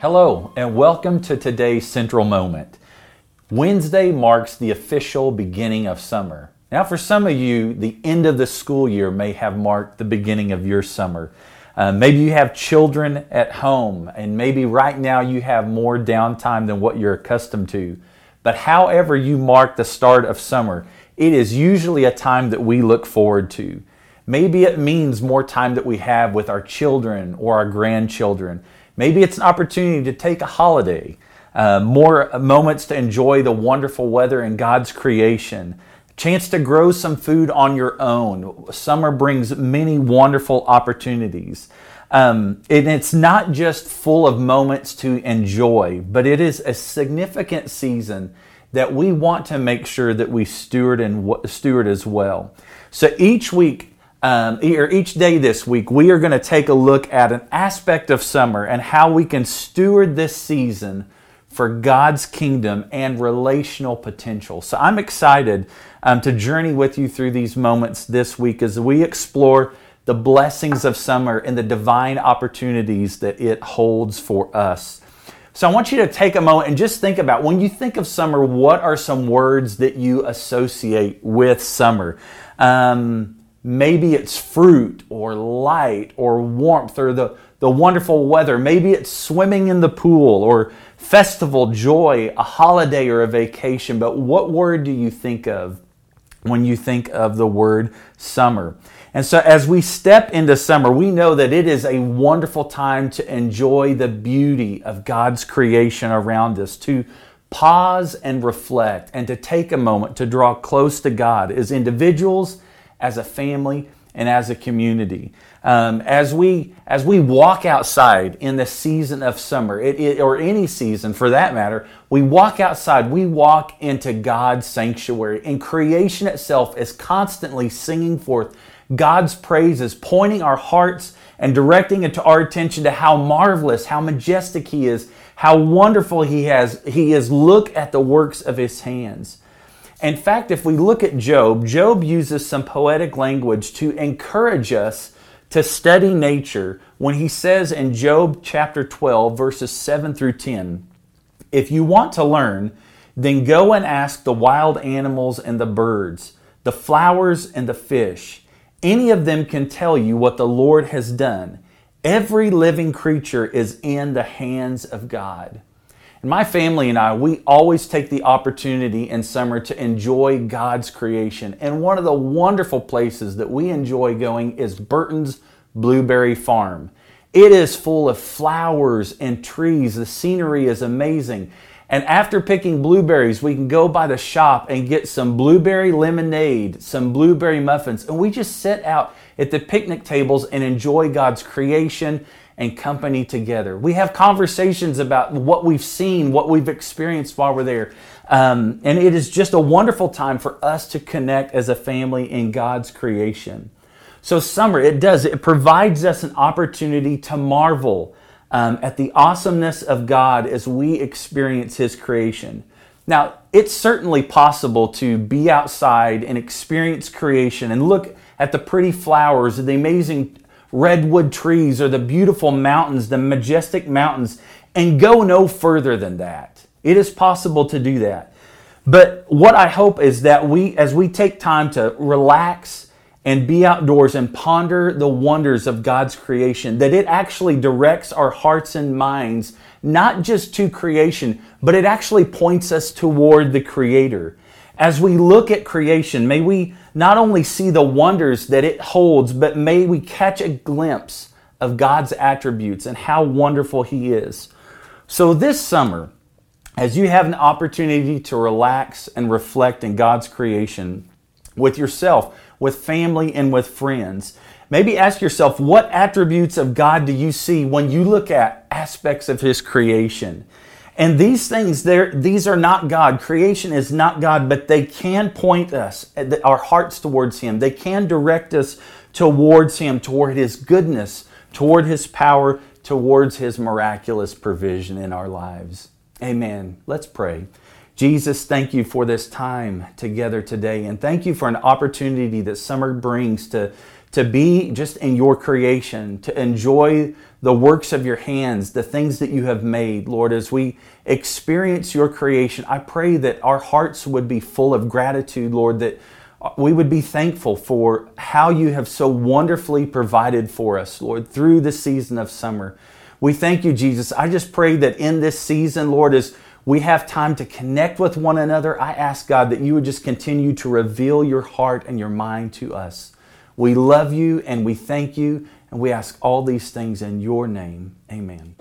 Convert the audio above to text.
Hello, and welcome to today's Central Moment. Wednesday marks the official beginning of summer. Now, for some of you, the end of the school year may have marked the beginning of your summer. Uh, maybe you have children at home, and maybe right now you have more downtime than what you're accustomed to. But however you mark the start of summer, it is usually a time that we look forward to. Maybe it means more time that we have with our children or our grandchildren. Maybe it's an opportunity to take a holiday, uh, more moments to enjoy the wonderful weather and God's creation, chance to grow some food on your own. Summer brings many wonderful opportunities. Um, and it's not just full of moments to enjoy, but it is a significant season that we want to make sure that we steward and steward as well. So each week, um, or each day this week, we are going to take a look at an aspect of summer and how we can steward this season for God's kingdom and relational potential. So I'm excited um, to journey with you through these moments this week as we explore the blessings of summer and the divine opportunities that it holds for us. So I want you to take a moment and just think about when you think of summer, what are some words that you associate with summer? Um, maybe it's fruit or light or warmth or the, the wonderful weather. Maybe it's swimming in the pool or festival, joy, a holiday, or a vacation. But what word do you think of when you think of the word summer? And so, as we step into summer, we know that it is a wonderful time to enjoy the beauty of God's creation around us, to pause and reflect, and to take a moment to draw close to God as individuals, as a family, and as a community. Um, as we as we walk outside in the season of summer, it, it, or any season for that matter, we walk outside. We walk into God's sanctuary, and creation itself is constantly singing forth God's praises, pointing our hearts and directing it to our attention to how marvelous, how majestic He is, how wonderful He has He is. Look at the works of His hands. In fact, if we look at Job, Job uses some poetic language to encourage us to study nature when he says in Job chapter 12, verses 7 through 10, If you want to learn, then go and ask the wild animals and the birds, the flowers and the fish any of them can tell you what the Lord has done. Every living creature is in the hands of God. And my family and I, we always take the opportunity in summer to enjoy God's creation. And one of the wonderful places that we enjoy going is Burton's Blueberry Farm. It is full of flowers and trees. The scenery is amazing. And after picking blueberries, we can go by the shop and get some blueberry lemonade, some blueberry muffins, and we just sit out at the picnic tables and enjoy God's creation and company together. We have conversations about what we've seen, what we've experienced while we're there. Um, and it is just a wonderful time for us to connect as a family in God's creation. So, summer, it does, it provides us an opportunity to marvel um, at the awesomeness of God as we experience His creation. Now, it's certainly possible to be outside and experience creation and look at the pretty flowers, and the amazing redwood trees, or the beautiful mountains, the majestic mountains, and go no further than that. It is possible to do that. But what I hope is that we, as we take time to relax and be outdoors and ponder the wonders of God's creation, that it actually directs our hearts and minds not just to creation, but it actually points us toward the Creator. As we look at creation, may we not only see the wonders that it holds, but may we catch a glimpse of God's attributes and how wonderful He is. So, this summer, as you have an opportunity to relax and reflect in God's creation with yourself, with family, and with friends. Maybe ask yourself, what attributes of God do you see when you look at aspects of His creation? And these things, these are not God. Creation is not God, but they can point us, uh, our hearts towards Him. They can direct us towards Him, toward His goodness, toward His power, towards His miraculous provision in our lives. Amen. Let's pray. Jesus, thank you for this time together today. And thank you for an opportunity that summer brings to, to be just in your creation, to enjoy the works of your hands, the things that you have made. Lord, as we experience your creation, I pray that our hearts would be full of gratitude, Lord, that we would be thankful for how you have so wonderfully provided for us, Lord, through the season of summer. We thank you, Jesus. I just pray that in this season, Lord, as we have time to connect with one another, I ask God that you would just continue to reveal your heart and your mind to us. We love you and we thank you, and we ask all these things in your name. Amen.